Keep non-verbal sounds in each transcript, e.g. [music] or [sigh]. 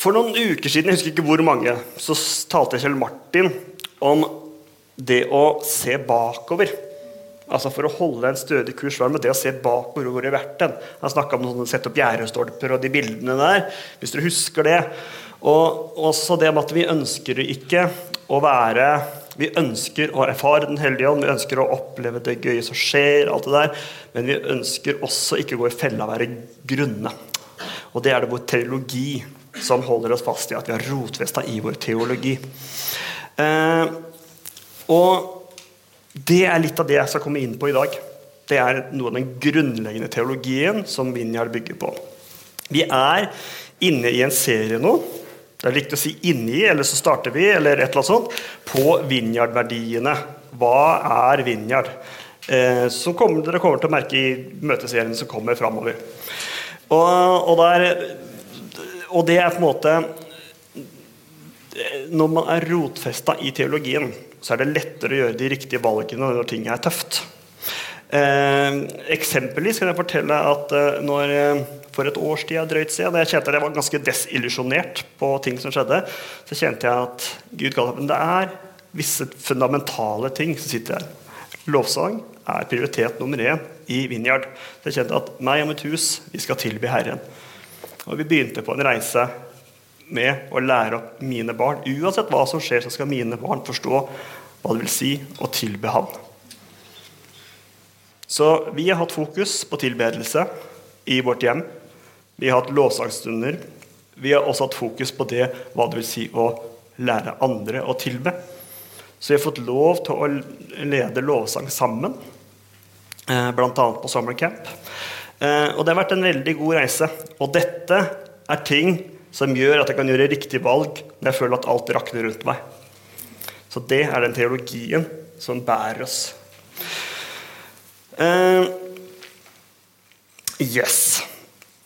For noen uker siden, jeg husker ikke hvor mange, så talte Kjell Martin om det å se bakover. Altså For å holde en stødig kurs var det å se bakover hvor det har vært. Han snakka om å sette opp gjerdestolper og de bildene der, hvis dere husker det. Og også det med at vi ønsker ikke å være Vi ønsker å erfare Den hellige ånd, vi ønsker å oppleve det gøye som skjer, alt det der, men vi ønsker også ikke å gå i fella og være grunne. Og det er det vår teologi som holder oss fast i at vi har rotfesta i vår teologi. Eh, og det er litt av det jeg skal komme inn på i dag. Det er noe av den grunnleggende teologien som Vinjar bygger på. Vi er inne i en serie nå. Det er riktig å si 'inni', eller så starter vi, eller et eller annet sånt, på Vinjard-verdiene. Hva er Vinjard? Eh, som kommer, dere kommer til å merke i møteserien som kommer framover. Og, og, der, og det er på en måte Når man er rotfesta i teologien, så er det lettere å gjøre de riktige valgene når ting er tøft. Eh, eksempelvis kan jeg fortelle at eh, når eh, for et års tid drøyt siden, da jeg kjente at jeg var ganske desillusjonert på ting som skjedde, så kjente jeg at Gud kaller det er visse fundamentale ting som sitter her. Lovsang er prioritet nummer én i Vinjard. Så jeg kjente at meg og mitt hus, vi skal tilby Herren. Og vi begynte på en reise med å lære opp mine barn. Uansett hva som skjer, så skal mine barn forstå hva det vil si å tilbe Han. Så vi har hatt fokus på tilbedelse i vårt hjem. Vi har hatt lovsangstunder. Vi har også hatt fokus på det hva det vil si å lære andre å tilbe. Så vi har fått lov til å lede lovsang sammen, eh, bl.a. på Summer Camp. Eh, og det har vært en veldig god reise. Og dette er ting som gjør at jeg kan gjøre riktig valg når jeg føler at alt rakner rundt meg. Så det er den teologien som bærer oss. Uh, yes.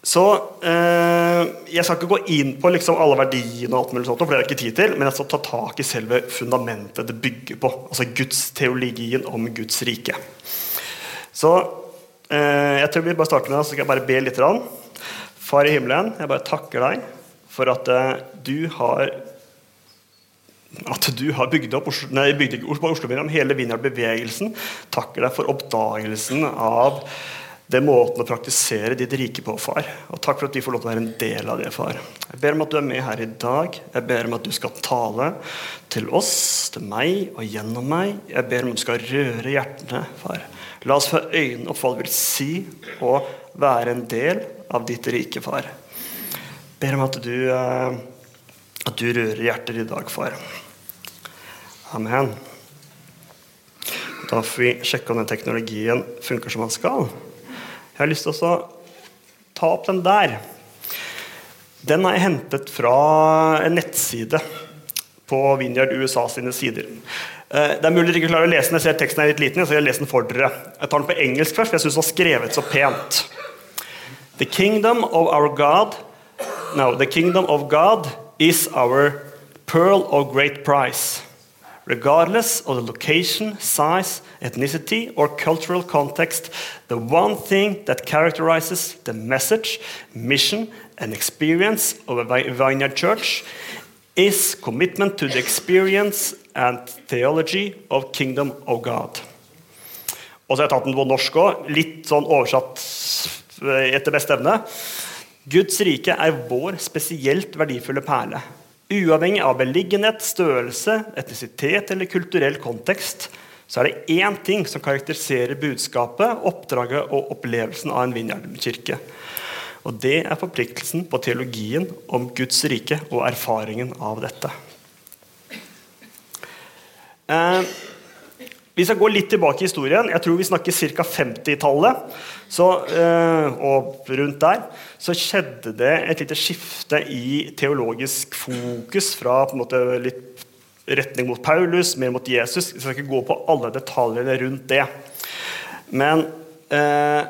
Så uh, Jeg skal ikke gå inn på liksom alle verdiene, og alt mulig sånt, for det jeg ikke tid til, men jeg skal ta tak i selve fundamentet det bygger på. Altså Guds teologien om Guds rike. Så jeg tror vi bare starter med så skal jeg bare be litt. Far i himmelen, jeg bare takker deg for at du har at du har bygd opp Oslo, nei, bygd Oslo, Oslo men hele Vinjar-bevegelsen. Takker deg for oppdagelsen av den måten å praktisere ditt rike på, far. Og takk for at vi får lov til å være en del av det, far. Jeg ber om at du er med her i dag. Jeg ber om at du skal tale til oss, til meg og gjennom meg. Jeg ber om at du skal røre hjertene, far. La oss få øynene opp hva det vil si å være en del av ditt rike, far. Jeg ber om at du, eh, at du rører hjerter i dag, far. Amen. Da får vi sjekke om den teknologien funker som den skal. Jeg har lyst til å ta opp den der. Den har jeg hentet fra en nettside på Vinjard USA sine sider. Eh, det er mulig dere ikke klarer å lese den. Jeg ser teksten er litt liten, så jeg leser den for dere. Jeg tar den på engelsk først, for jeg syns den var skrevet så pent. The kingdom of our God No, the kingdom of God is our pearl of great price regardless of the location, size, ethnicity, or cultural context, the one thing that characterizes the message, mission, and experience of a vineyard church is commitment to the experience and theology of kingdom of God. Og så har jeg tatt den på norsk òg, litt sånn oversatt etter beste evne. Guds rike er vår spesielt verdifulle perle. Uavhengig av beliggenhet, størrelse, etnisitet eller kulturell kontekst så er det én ting som karakteriserer budskapet, oppdraget og opplevelsen av en Vinjard-kirke. Og det er forpliktelsen på teologien om Guds rike og erfaringen av dette. Eh, vi skal gå litt tilbake i historien. Jeg tror vi snakker ca. 50-tallet. Eh, og rundt der så skjedde det et lite skifte i teologisk fokus fra på en måte litt retning mot Paulus, mer mot Jesus. Jeg skal ikke gå på alle detaljene rundt det. Men eh,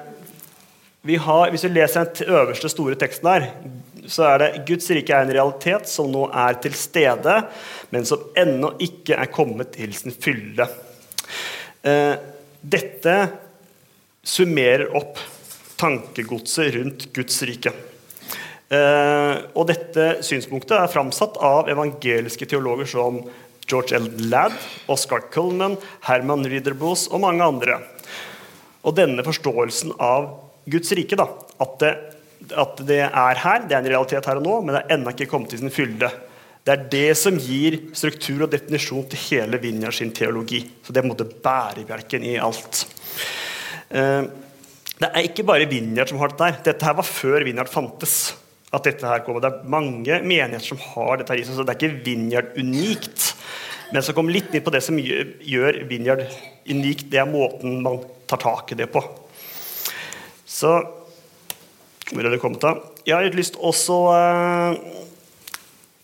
vi har, hvis vi leser den øverste store teksten her, så er det Guds rike er en realitet som nå er til stede, men som ennå ikke er kommet til sin fylde. Eh, dette summerer opp tankegodset rundt Guds rike. Eh, og dette synspunktet er framsatt av evangeliske teologer som George L. Ladd, Oscar Cullman, Herman Riederbos og mange andre. Og denne forståelsen av Guds rike, da, at det, at det er her, det er en realitet her og nå, men det er ennå ikke kommet til sin fylde. Det er det som gir struktur og definisjon til hele Vinja sin teologi. Så det er på en måte bærebjelken i alt. Eh, det er ikke bare Vinjard som har dette her. Dette her var før Vinjard fantes. at dette her kommer. Det er mange menigheter som har dette her så det er ikke Vinjard unikt. Men så kommer litt inn på det som gjør Vinjard unikt. Det er måten man tar tak i det på. Så er det kommet av? Jeg har lyst til å uh,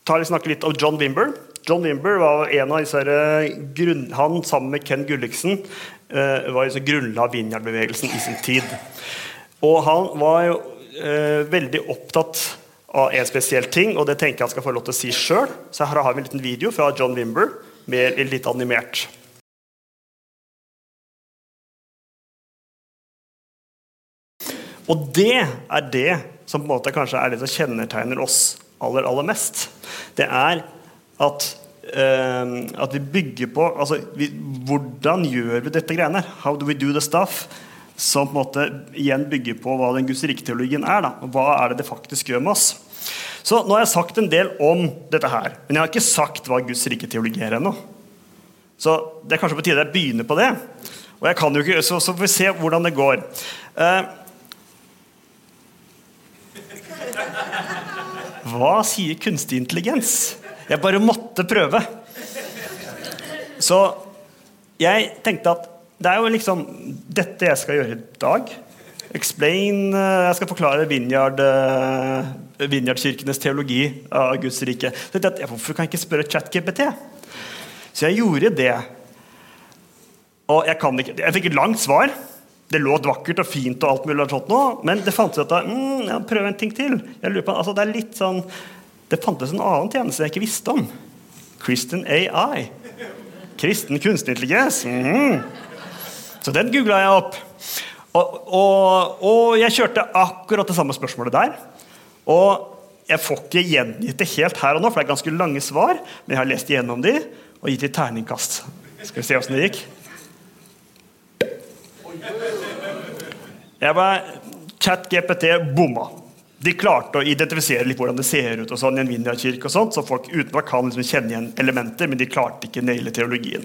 snakke litt om John Wimber. John Wimber var en av disse eh, grunn, Han sammen med Ken Gulliksen uh, var liksom grunnla Vinjar-bevegelsen i sin tid. Og han var jo veldig opptatt av en spesiell ting, og det tenker jeg han skal få lov til å si sjøl. Så her har vi en liten video fra John Wimber, mer litt animert. Og det er det som på en måte kanskje er det som kjennetegner oss aller, aller mest. Det er at, uh, at vi bygger på altså, vi, Hvordan gjør vi dette greiene? How do we do the stuff? Som på en måte igjen bygger på hva den Guds rike-teologien er. Da. Hva er det det faktisk gjør med oss? Så Nå har jeg sagt en del om dette her, men jeg har ikke sagt hva Guds rike-teologi er ennå. Så det er kanskje på tide jeg begynner på det. Og jeg kan jo ikke, Så, så får vi se hvordan det går. Uh, Hva sier kunstig intelligens? Jeg bare måtte prøve. Så jeg tenkte at det er jo liksom dette jeg skal gjøre i dag. Explain eh, Jeg skal forklare Vinjard, uh, Vinjardkirkenes teologi av Guds rike. Så jeg tenkte, Hvorfor kan jeg ikke spørre ChatGPT? Så jeg gjorde det. Og jeg, kan ikke, jeg fikk et langt svar. Det låt vakkert og fint, og alt mulig sånt nå, men det fantes at mm, ja, prøv en ting til. På, altså det er litt sånn, det fantes en annen tjeneste jeg ikke visste om. Kristen AI. Kristen kunstig intelligens. Mm. Så den googla jeg opp. Og, og, og, jeg kjørte akkurat det samme spørsmålet der. Og jeg får ikke gjengitt det helt her og nå, for det er ganske lange svar. Men jeg har lest gjennom de og gitt de terningkast. Skal vi se åssen det gikk. Jeg var ChatGPT bomma. De klarte å identifisere litt hvordan det ser ut og sånn i en Vinja-kirke, og sånt, så folk utenfor kan liksom kjenne igjen elementer, men de klarte ikke naile teologien.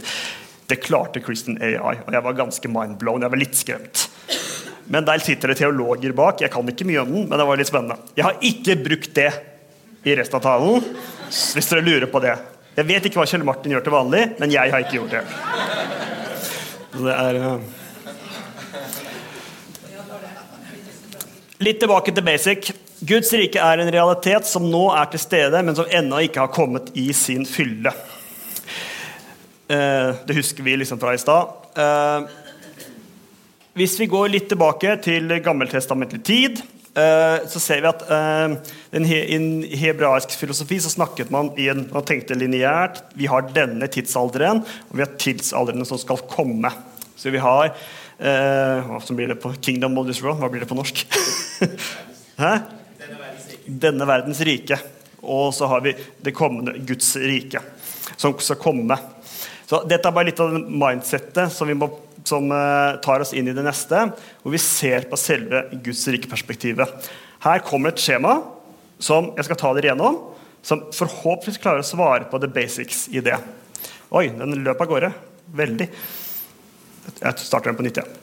Det klarte Christian AI, og jeg var ganske mindblown. Jeg var litt skremt. Men der sitter det teologer bak. Jeg kan ikke mye om den, men det var litt spennende. Jeg har ikke brukt det i resten av talen, hvis dere lurer på det. Jeg vet ikke hva Kjell Martin gjør til vanlig, men jeg har ikke gjort det. Det er... Litt tilbake til basic. Guds rike er en realitet som nå er til stede, men som ennå ikke har kommet i sin fylle. Eh, det husker vi liksom fra i stad. Eh, hvis vi går litt tilbake til gammeltestamentlig tid, eh, så ser vi at i en hebraisk filosofi så snakket man i en, man tenkte lineært. Vi har denne tidsalderen, og vi har tidsaldrene som skal komme. Så vi har Eh, hva blir det på Kingdom of this world? Hva blir det på norsk? [laughs] Hæ? Denne verdens rike. Og så har vi det kommende Guds rike, som skal komme. Så Dette er bare litt av det mindsettet som, må, som eh, tar oss inn i det neste, hvor vi ser på selve Guds rike-perspektivet. Her kommer et skjema som jeg skal ta dere gjennom, som forhåpentligvis klarer å svare på the basics i det. Oi, den løp av gårde. Veldig. Jeg starter den på nytt igjen.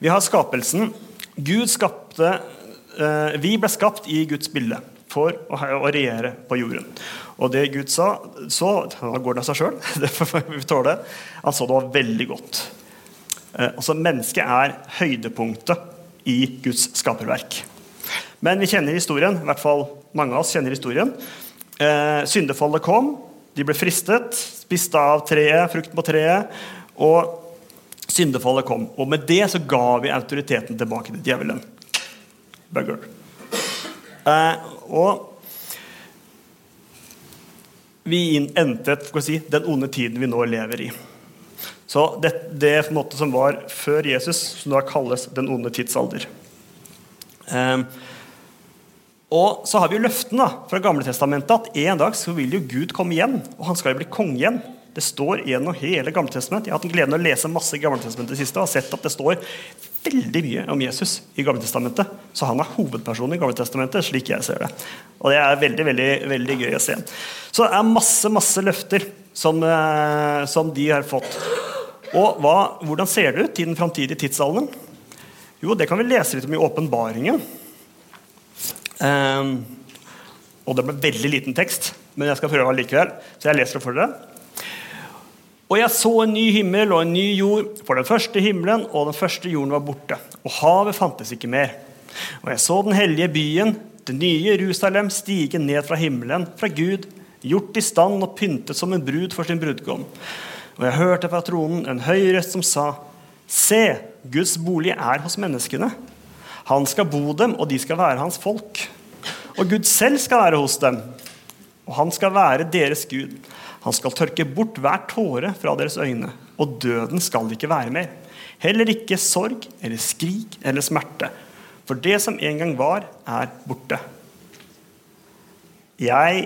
Vi har skapelsen. Gud skapte eh, Vi ble skapt i Guds bilde for å, å regjere på jorden. Og det Gud sa, så Da går det av seg sjøl. [laughs] Han så det var veldig godt. Eh, altså Mennesket er høydepunktet i Guds skaperverk. Men vi kjenner historien. I hvert fall mange av oss kjenner historien. Eh, syndefallet kom. De ble fristet, spiste av treet, frukten på treet. Og Syndefallet kom, og med det så ga vi autoriteten tilbake til djevelen. Bugger. Eh, og vi endte si, den onde tiden vi nå lever i. Så det, det som var før Jesus, som da kalles den onde tidsalder. Eh, Og så har vi jo løftene fra Gamle Testamentet at en dag så vil jo Gud komme igjen, og han skal jo bli konge igjen. Det står gjennom hele Gammeltestamentet. Jeg har hatt gleden av å lese masse i det siste og har sett at det står veldig mye om Jesus i Gammeltestamentet. Så han er hovedpersonen i Gammeltestamentet, slik jeg ser det. Og det er veldig, veldig, veldig gøy å se. Så det er masse, masse løfter som, eh, som de har fått. Og hva, hvordan ser det ut i den framtidige tidsalderen? Jo, det kan vi lese litt om i åpenbaringen. Um, og det ble veldig liten tekst, men jeg skal prøve likevel. Så jeg leser det for dere. Og jeg så en ny himmel og en ny jord, for den første himmelen og den første jorden var borte. Og havet fantes ikke mer. Og jeg så den hellige byen, det nye Jerusalem, stige ned fra himmelen, fra Gud, gjort i stand og pyntet som en brud for sin brudgom. Og jeg hørte fra tronen en høy røst som sa, Se, Guds bolig er hos menneskene. Han skal bo dem, og de skal være hans folk. Og Gud selv skal være hos dem, og han skal være deres Gud. Han skal tørke bort hver tåre fra deres øyne, og døden skal ikke være mer. Heller ikke sorg eller skrik eller smerte. For det som en gang var, er borte. Jeg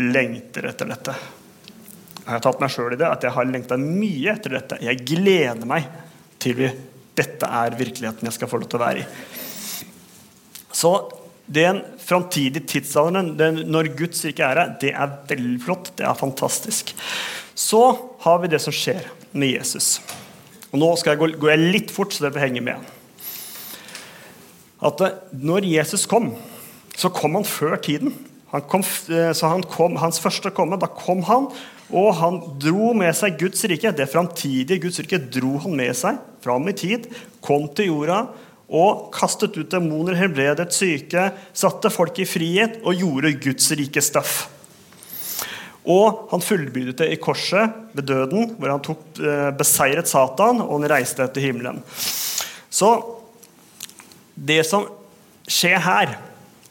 lengter etter dette. Jeg har tatt meg sjøl i det, at jeg har lengta mye etter dette. Jeg gleder meg til vi dette er virkeligheten jeg skal få lov til å være i. Så den framtidige tidsalderen, når Guds rike er her, det er veldig flott. Det er fantastisk. Så har vi det som skjer med Jesus. Og Nå skal jeg gå, går jeg litt fort, så dere får henge med. At når Jesus kom, så kom han før tiden. Han kom, eh, så han kom, Hans første komme, da kom han, og han dro med seg Guds rike. Det framtidige Guds rike dro han med seg fram i tid, kom til jorda og kastet ut demoner, helbredet syke, satte folk i frihet og gjorde Guds rike støff. Og han fullbyrdet det i korset ved døden, hvor han tok, eh, beseiret Satan og han reiste til himmelen. Så det som skjer her,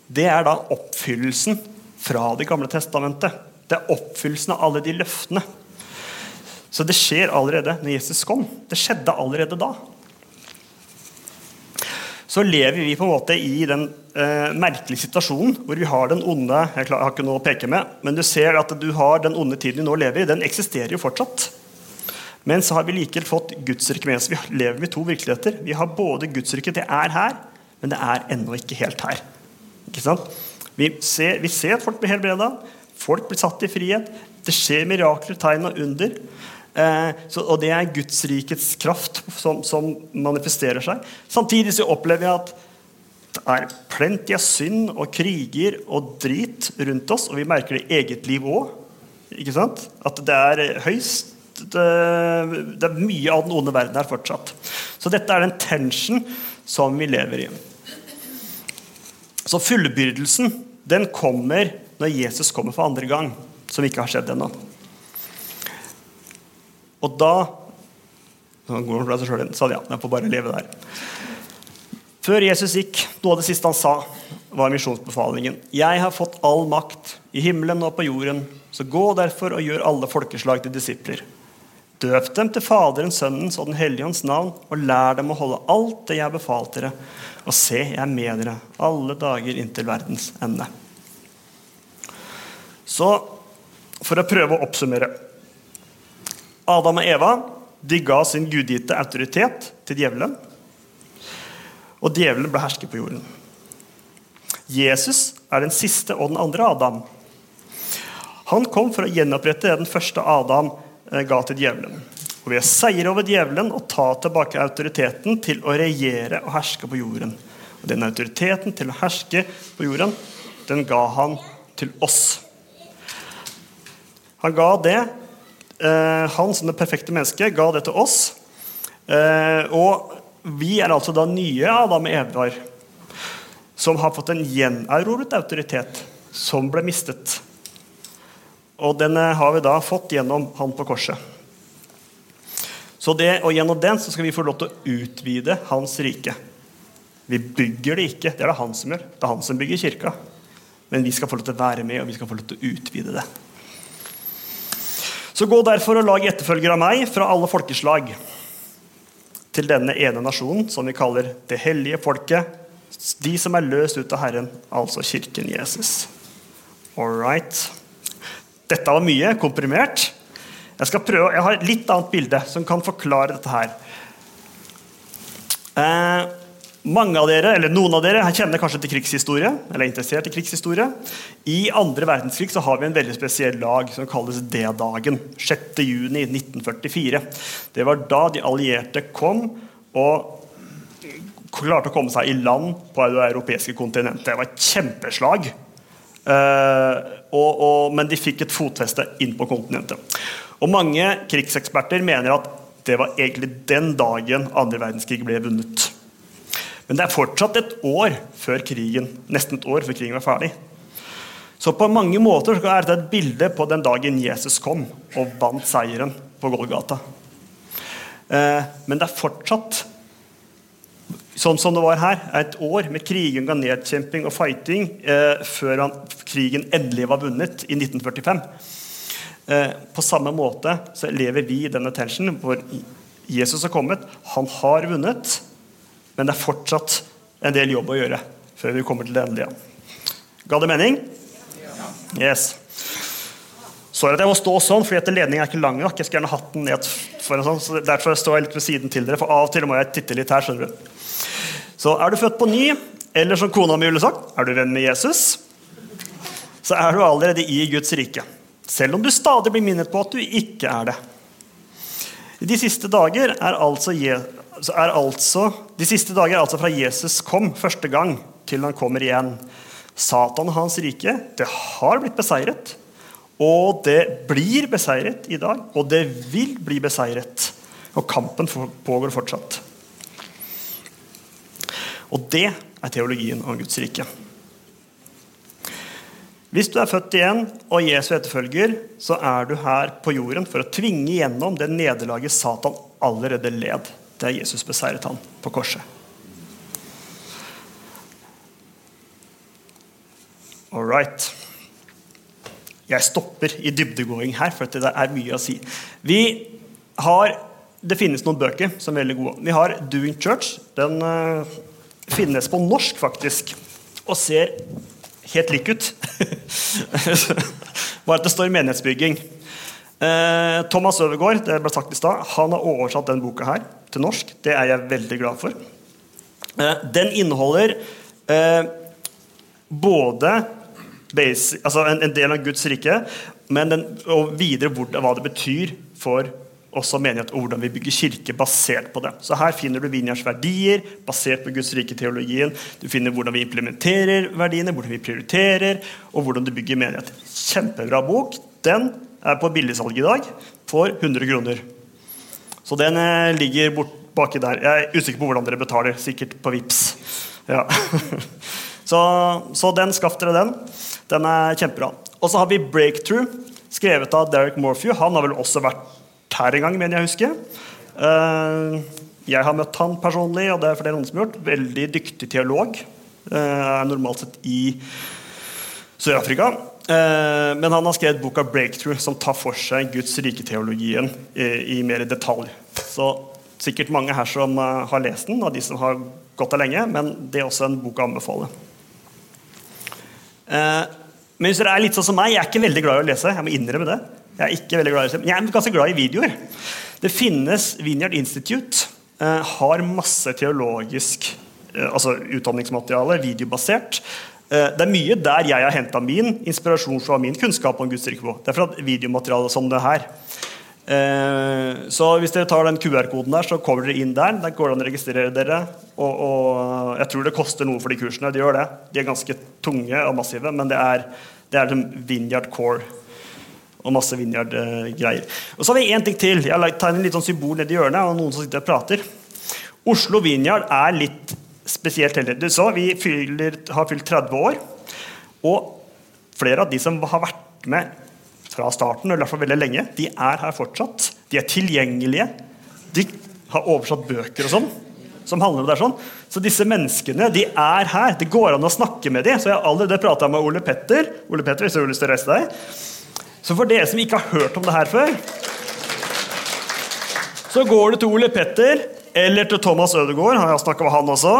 det er da oppfyllelsen fra Det gamle testamentet. Det er oppfyllelsen av alle de løftene. Så det skjer allerede når Jesus kom. Det skjedde allerede da. Så lever vi på en måte i den eh, merkelige situasjonen hvor vi har den onde Jeg har ikke noe å peke med, men du ser at du har den onde tiden vi nå lever i, den eksisterer jo fortsatt. Men så har vi likevel fått Gudsriket med oss. Vi lever med to virkeligheter. Vi har både Gudsriket, det er her, men det er ennå ikke helt her. Ikke sant? Vi ser, vi ser at folk blir helbreda. Folk blir satt i frihet. Det skjer mirakler, tegn og under. Eh, så, og det er Guds rikets kraft som, som, manifesterer seg. Samtidig så opplever jeg at det er plenty av synd og kriger og drit rundt oss, og vi merker det i eget liv òg. At det er høyst det, det, er mye av den onde verden her fortsatt. Så dette er den tension som vi lever i. Så fullbyrdelsen den kommer når Jesus kommer for andre gang, som ikke har skjedd ennå. Og da Nå går han seg sjøl inn, sa ja, jeg får bare leve der. Før Jesus gikk, noe av det siste han sa, var misjonsbefalingen. Jeg har fått all makt i himmelen og på jorden, så gå derfor og gjør alle folkeslag til disipler. Døp dem til Faderens, Sønnens og Den hellige ånds navn, og lær dem å holde alt det jeg har befalt dere. Og se, jeg er med dere alle dager inntil verdens ende. Så for å prøve å oppsummere Adam og Eva de ga sin gudgitte autoritet til djevelen. Og djevelen ble hersker på jorden. Jesus er den siste og den andre Adam. Han kom for å gjenopprette det den første Adam eh, ga til djevelen. Og ved å seire over djevelen og ta tilbake autoriteten til å regjere og herske på jorden. Og Den autoriteten til å herske på jorden, den ga han til oss. Han ga det. Eh, han som det perfekte mennesket ga det til oss. Eh, og vi er altså da nye Adam og Evar som har fått en gjenerobret autoritet som ble mistet. Og den eh, har vi da fått gjennom han på korset. Så det, og Gjennom den så skal vi få lov til å utvide hans rike. Vi bygger det ikke, det er det han som gjør. Det er han som bygger kirka. Men vi skal få lov til å være med, og vi skal få lov til å utvide det. Så gå derfor og lag etterfølgere av meg fra alle folkeslag til denne ene nasjonen, som vi kaller det hellige folket, De som er løst ut av Herren, altså kirken Jesus. All right. Dette var mye komprimert. Jeg skal prøve, jeg har et litt annet bilde som kan forklare dette her. Eh, mange av dere, eller Noen av dere kjenner kanskje til krigshistorie. eller er interessert I krigshistorie. I andre verdenskrig så har vi en veldig spesiell lag som kalles D-dagen. 6.6.1944. Det var da de allierte kom og klarte å komme seg i land på det europeiske kontinentet. Det var et kjempeslag. Uh, og, og, men de fikk et fotfeste inn på kontinentet. Og Mange krigseksperter mener at det var egentlig den dagen andre verdenskrig ble vunnet. Men det er fortsatt et år før krigen, nesten et år før krigen var ferdig. Så på mange måter er det et bilde på den dagen Jesus kom og vant seieren på Golgata. Eh, men det er fortsatt sånn som det var her, et år med kriging og nedkjemping og fighting eh, før krigen endelig var vunnet i 1945. Eh, på samme måte så lever vi i denne tensionen hvor Jesus har kommet, han har vunnet, men det er fortsatt en del jobb å gjøre før vi kommer til det endelige. Ga det mening? Yes. Sorry at jeg må stå sånn, fordi ledningen er ikke lang nok. Jeg skulle gjerne hatt den ned foran sånn, så Derfor står jeg litt ved siden til dere, for av og til må jeg titte litt her. skjønner du. Så er du født på ny, eller som kona mi ville sagt, er du venn med Jesus, så er du allerede i Guds rike. Selv om du stadig blir minnet på at du ikke er det. I de siste dager er altså er altså, de siste dager er altså fra Jesus kom første gang, til han kommer igjen. Satan og hans rike, det har blitt beseiret. Og det blir beseiret i dag, og det vil bli beseiret. Og kampen pågår fortsatt. Og det er teologien om Guds rike. Hvis du er født igjen og Jesu etterfølger, så er du her på jorden for å tvinge gjennom det nederlaget Satan allerede led der Jesus beseiret han på korset. All right. Jeg stopper i dybdegåing her, for det er mye å si. Vi har, Det finnes noen bøker som er veldig gode. Vi har 'Doing Church'. Den uh, finnes på norsk, faktisk, og ser helt lik ut. [laughs] Bare at det står 'menighetsbygging'. Uh, Thomas Øvergaard det ble sagt i sted, han har oversatt denne boka her til norsk. Det er jeg veldig glad for. Eh, den inneholder eh, både base, altså en, del av Guds rike, men den, og videre hvor, hva det betyr for også menighet, og hvordan vi bygger kirke basert på det. Så Her finner du Vinjards verdier basert på Guds rike-teologien. Du finner hvordan vi implementerer verdiene, hvordan vi prioriterer, og hvordan du bygger menighet. Kjempebra bok. Den er på billigsalg i dag for 100 kroner. Så den eh, ligger bort baki der. Jeg er usikker på hvordan dere betaler. Sikkert på VIPS. Ja. [laughs] så, så, den, skaff dere den. Den er kjempebra. Og så har vi 'Breakthrough', skrevet av Derek Morphew. Han har vel også vært her en gang, mener jeg husker. huske. jeg har møtt han personlig, og det er flere andre som har gjort. Veldig dyktig teolog. Uh, er normalt sett i Sør-Afrika. Eh, men han har skrevet boka 'Breakthrough', som tar for seg Guds rike-teologien i, mer detalj. Så sikkert mange her som eh, har lest den, og de som har gått der lenge, men det er også en bok å anbefale. Eh, men hvis dere er litt sånn som meg, jeg er ikke veldig glad i å lese. Jeg må innrømme det. Jeg er ikke veldig glad i å lese, men jeg er ganske glad i videoer. Det finnes Vineyard Institute. har masse teologisk altså utdanningsmateriale, videobasert. Eh, det er mye der jeg har henta min inspirasjon fra min kunnskap om Guds rike på. Det er fra videomateriale som det her. Eh, så hvis dere tar den QR-koden der, så kommer dere inn der. Der går det an å registrere dere. Og, og, jeg tror det koster noe for de kursene. De gjør det. De er ganske tunge og massive, men det er, det er Vineyard Core. Og masse Vinyard-greier. Og så har vi én ting til. Jeg har tegnet litt sånn symbol nedi hjørnet. og noen som sitter og prater. Oslo-Vinyard er litt spesielt heller. Du sa vi fyller, har fylt 30 år. Og flere av de som har vært med fra starten, eller i hvert fall veldig lenge, de er her fortsatt. De er tilgjengelige. De har oversatt bøker og sånn. som handler om det sånn. Så disse menneskene de er her. Det går an å snakke med dem. Så jeg allerede prata med Ole Petter. Ole Petter, hvis du har lyst til å reise deg. Så for dere som ikke har hørt om det her før, så går du til Ole Petter eller til Thomas Ødegaard. Har jeg snakka med han også?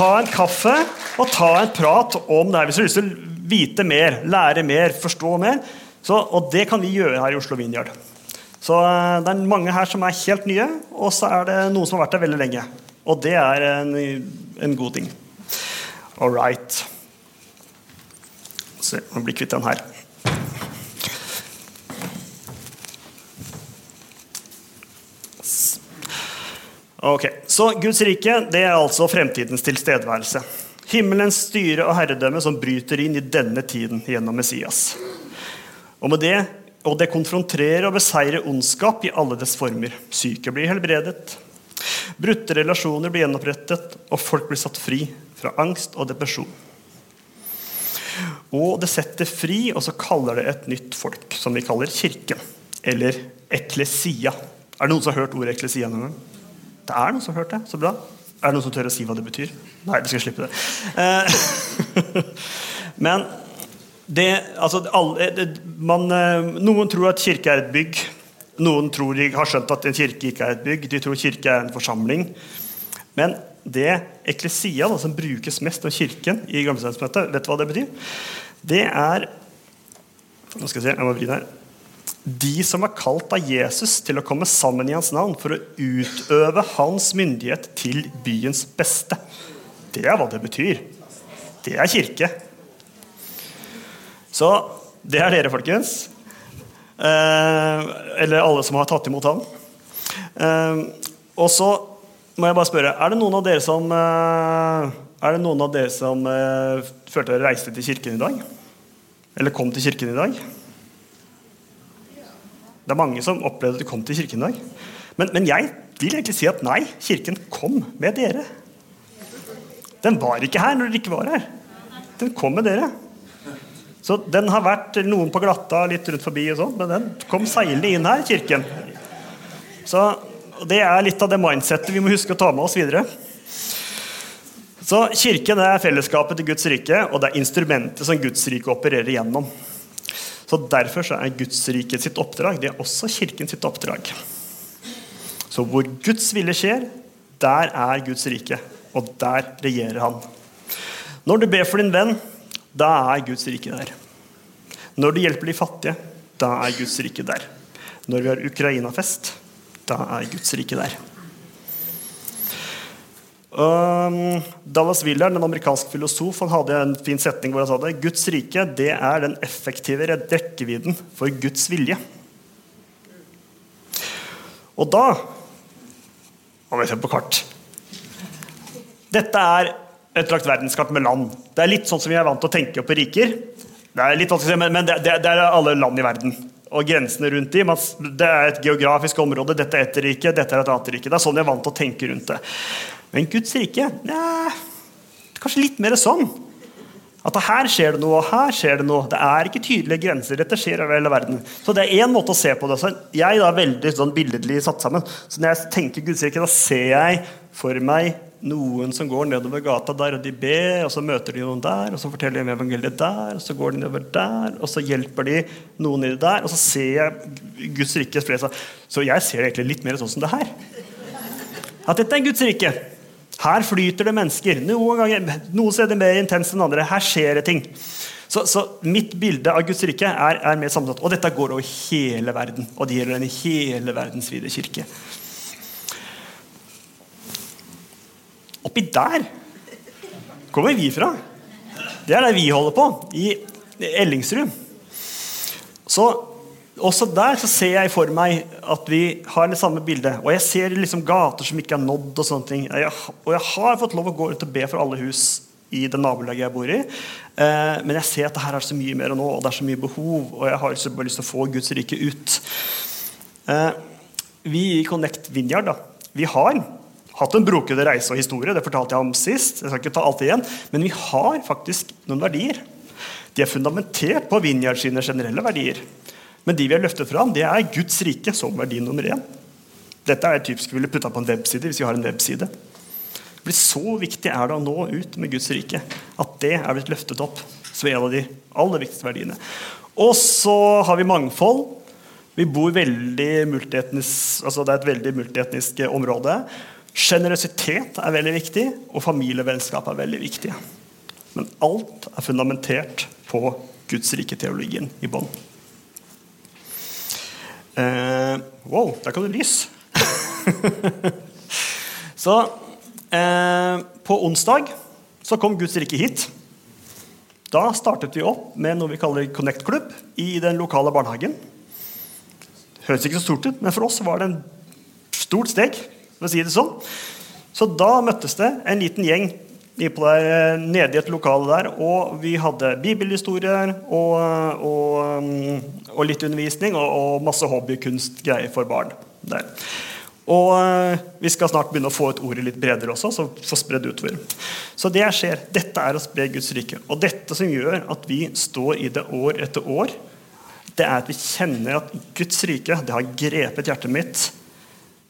ta en kaffe og ta en prat om det her. Hvis du har lyst til å vite mer, lære mer, forstå mer. Så, og det kan vi gjøre her i Oslo Vinjard. Så eh, det er mange her som er helt nye, og så er det noen som har vært der veldig lenge. Og det er en, en god ting. All right. Se, nå blir kvitt den her. Ok, Så Guds rike det er altså fremtidens tilstedeværelse. Himmelens styre og herredømme som bryter inn i denne tiden gjennom Messias. Og med det, og det konfronterer og beseirer ondskap i alle dets former. Syke blir helbredet, brutte relasjoner blir gjenopprettet, og folk blir satt fri fra angst og depresjon. Og det setter fri, og så kaller det et nytt folk, som vi kaller kirke. Eller eklesia. Er det noen som har hørt ordet eklesia noen gang? Det er noen som har hørt det. Så bra. Er det noen som tør å si hva det betyr? Nei, vi skal slippe det. Eh, [laughs] men det, altså, alle, det, man, eh, noen tror at kirke er et bygg. Noen tror de har skjønt at en kirke ikke er et bygg. De tror kirke er en forsamling. Men det eklesia da, som brukes mest av kirken i Gammeltestamentet, vet du hva det betyr? Det er Nå skal jeg se, jeg må vri den her. De som er kalt av Jesus til å komme sammen i hans navn for å utøve hans myndighet til byens beste. Det er hva det betyr. Det er kirke. Så det er dere, folkens. Eh, eller alle som har tatt imot han. Eh, og så må jeg bare spørre Er det noen av dere som eh, noen av dere som eh, følte dere reiste til kirken i dag? Eller kom til kirken i dag? Det er mange som opplevde at de kom til kirken i dag. Men, men, jeg vil egentlig si at nei, kirken kom med dere. Den var ikke her når dere ikke var her. Den kom med dere. Så den har vært noen på glatta litt rundt forbi, og sånt, men den kom seilende inn her, kirken. Så Det er litt av det mindsettet vi må huske å ta med oss videre. Så Kirken er fellesskapet til Guds rike, og det er instrumentet som Guds rike opererer gjennom. Så Derfor så er Guds rike sitt oppdrag det er også kirken sitt oppdrag. Så hvor Guds vilje skjer, der er Guds rike. Og der regjerer han. Når du ber for din venn, da er Guds rike der. Når du hjelper de fattige, da er Guds rike der. Når vi har Ukraina-fest, da er Guds rike der. Um, Dallas Willard, en amerikansk filosof, han hadde en fin setning hvor han sa det. Guds rike det er den effektive rekkevidden for Guds vilje. Og da må vi se på kart. Dette er et lagt verdenskart med land. Det er litt sånn som vi er vant til å tenke på riker. Det er litt vanskelig, men det, det, det er alle land i verden. Og grensene rundt dem. Det er et geografisk område. Dette er ett rike, dette er et annet rike. Det er sånn vi er vant til å tenke rundt det. Men Guds rike ja, kanskje litt mer sånn. At her skjer det noe, og her skjer det noe. Det er ikke tydelige grenser. Dette skjer over hele verden. Så det er én måte å se på det. Så jeg er veldig sånn billedlig satt sammen. Så når jeg tenker Guds rike, da ser jeg for meg noen som går nedover gata der, og de ber, og så møter de noen der, og så forteller de om evangeliet der, og så går de nedover der, og så hjelper de noen i der, og så ser jeg Guds rike spre seg. Så jeg ser det egentlig litt mer sånn som det her. At dette er Guds rike. Her flyter det mennesker. Noen, ganger, noen steder mer intenst enn andre. Her skjer det ting. Så, så mitt bilde av Guds rike er, er, mer sammensatt. Og dette går over hele verden. Og det gjelder den hele verdensvide kirke. Oppi der kommer vi fra. Det er der vi holder på i Ellingsrud. Så også der så ser jeg for meg at vi har det samme bildet. Og jeg ser liksom gater som ikke er nådd. Og sånne ting. Jeg, og jeg har fått lov å gå ut og be for alle hus i det nabolaget jeg bor i. Eh, men jeg ser at det her er så mye mer nå, og det er så mye behov. Og jeg har så bare lyst til å få Guds rike ut. Eh, vi i Connect Vineyard da, vi har hatt en brokete reise og historie. Det fortalte jeg om sist. Jeg skal ikke ta alt igjen. Men vi har faktisk noen verdier. De er fundamentert på Vineyard sine generelle verdier. Men de vi har løftet fram, det er Guds rike som verdi nummer én. Dette er typisk vi ville putta på en webside hvis vi har en webside. For Så viktig er det å nå ut med Guds rike at det er blitt løftet opp som en av de aller viktigste verdiene. Og så har vi mangfold. Vi bor veldig altså Det er et veldig multietnisk område. Sjenerøsitet er veldig viktig, og familievennskap er veldig viktig. Men alt er fundamentert på Guds rike-teologien i bånn. Eh, wow, der kom det lys! [laughs] så uh, på onsdag så kom Guds rike hit. Da startet vi opp med noe vi kaller Connect-klubb i den lokale barnehagen. Høres ikke så stort ut, men for oss var det en stort steg. for å si det sånn. Så da møttes det en liten gjeng der, nede i et lokale der, og vi hadde bibelhistorier og, og, mm, og litt undervisning og, og masse hobbykunstgreier for barn. der. Og eh, vi skal snart begynne å få ut ordet litt bredere også. så, få spredd utover. Så det skjer. Dette er å spre Guds rike. Og dette som gjør at vi står i det år etter år, det er at vi kjenner at Guds rike det har grepet hjertet mitt.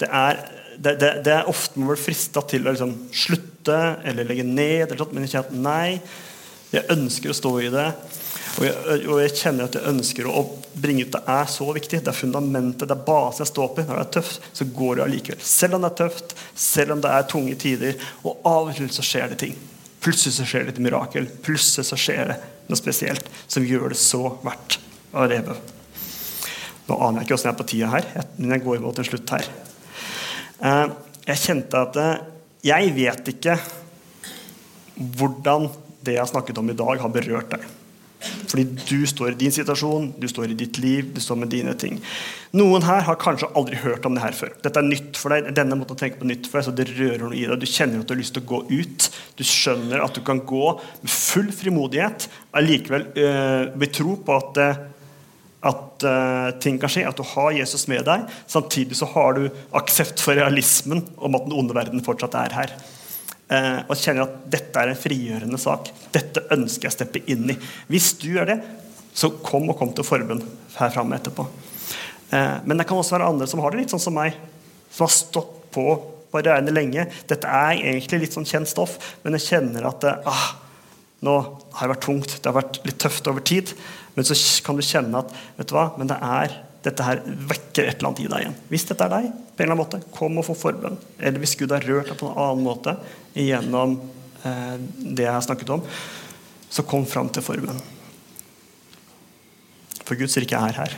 Det er, det, det, det er ofte man blir frista til å liksom slutte eller legge ned, eller sånt, men jeg kjenner at nei, jeg ønsker å stå i det. Og jeg, og jeg, kjenner at jeg ønsker å bringe ut det er så viktig. Det er fundamentet, det er basen jeg står på. Når det er tøft, så går det allikevel. Selv om det er tøft, selv om det er tunge tider. Og av og til så skjer det ting. Plutselig så skjer det et mirakel. Plutselig så skjer det noe spesielt som gjør det så verdt å leve. Nå aner jeg ikke åssen jeg er på tida her, men jeg går mot en slutt her. Eh, jeg kjente at eh, jeg vet ikke hvordan det jeg har snakket om i dag, har berørt deg. Fordi du står i din situasjon, du står i ditt liv, du står med dine ting. Noen her har kanskje aldri hørt om det her før. Dette er nytt for deg. denne måten å tenke på nytt for deg, så det rører noe i deg. Du kjenner at du har lyst til å gå ut. Du skjønner at du kan gå med full frimodighet, allikevel øh, med tro på at, at uh, ting kan skje, at du har Jesus med deg. Samtidig så har du aksept for realismen om at den onde verden fortsatt er her. Uh, og kjenner at dette er en frigjørende sak. Dette ønsker jeg å steppe inn i. Hvis du gjør det, så kom og kom til forbund her framme etterpå. Uh, men det kan også være andre som har det litt sånn som meg, som har stått på reinet lenge. Dette er egentlig litt sånn kjent stoff, men jeg kjenner at ah, nå har det vært tungt, det har vært litt tøft over tid. Men så kan du kjenne at vet du hva, men det er dette her vekker et eller annet i deg igjen. Hvis dette er deg, på en eller annen måte, kom og få forbønn. Eller hvis Gud har rørt deg på en annen måte gjennom eh, det jeg har snakket om, så kom fram til forbønn. For Guds rike er her.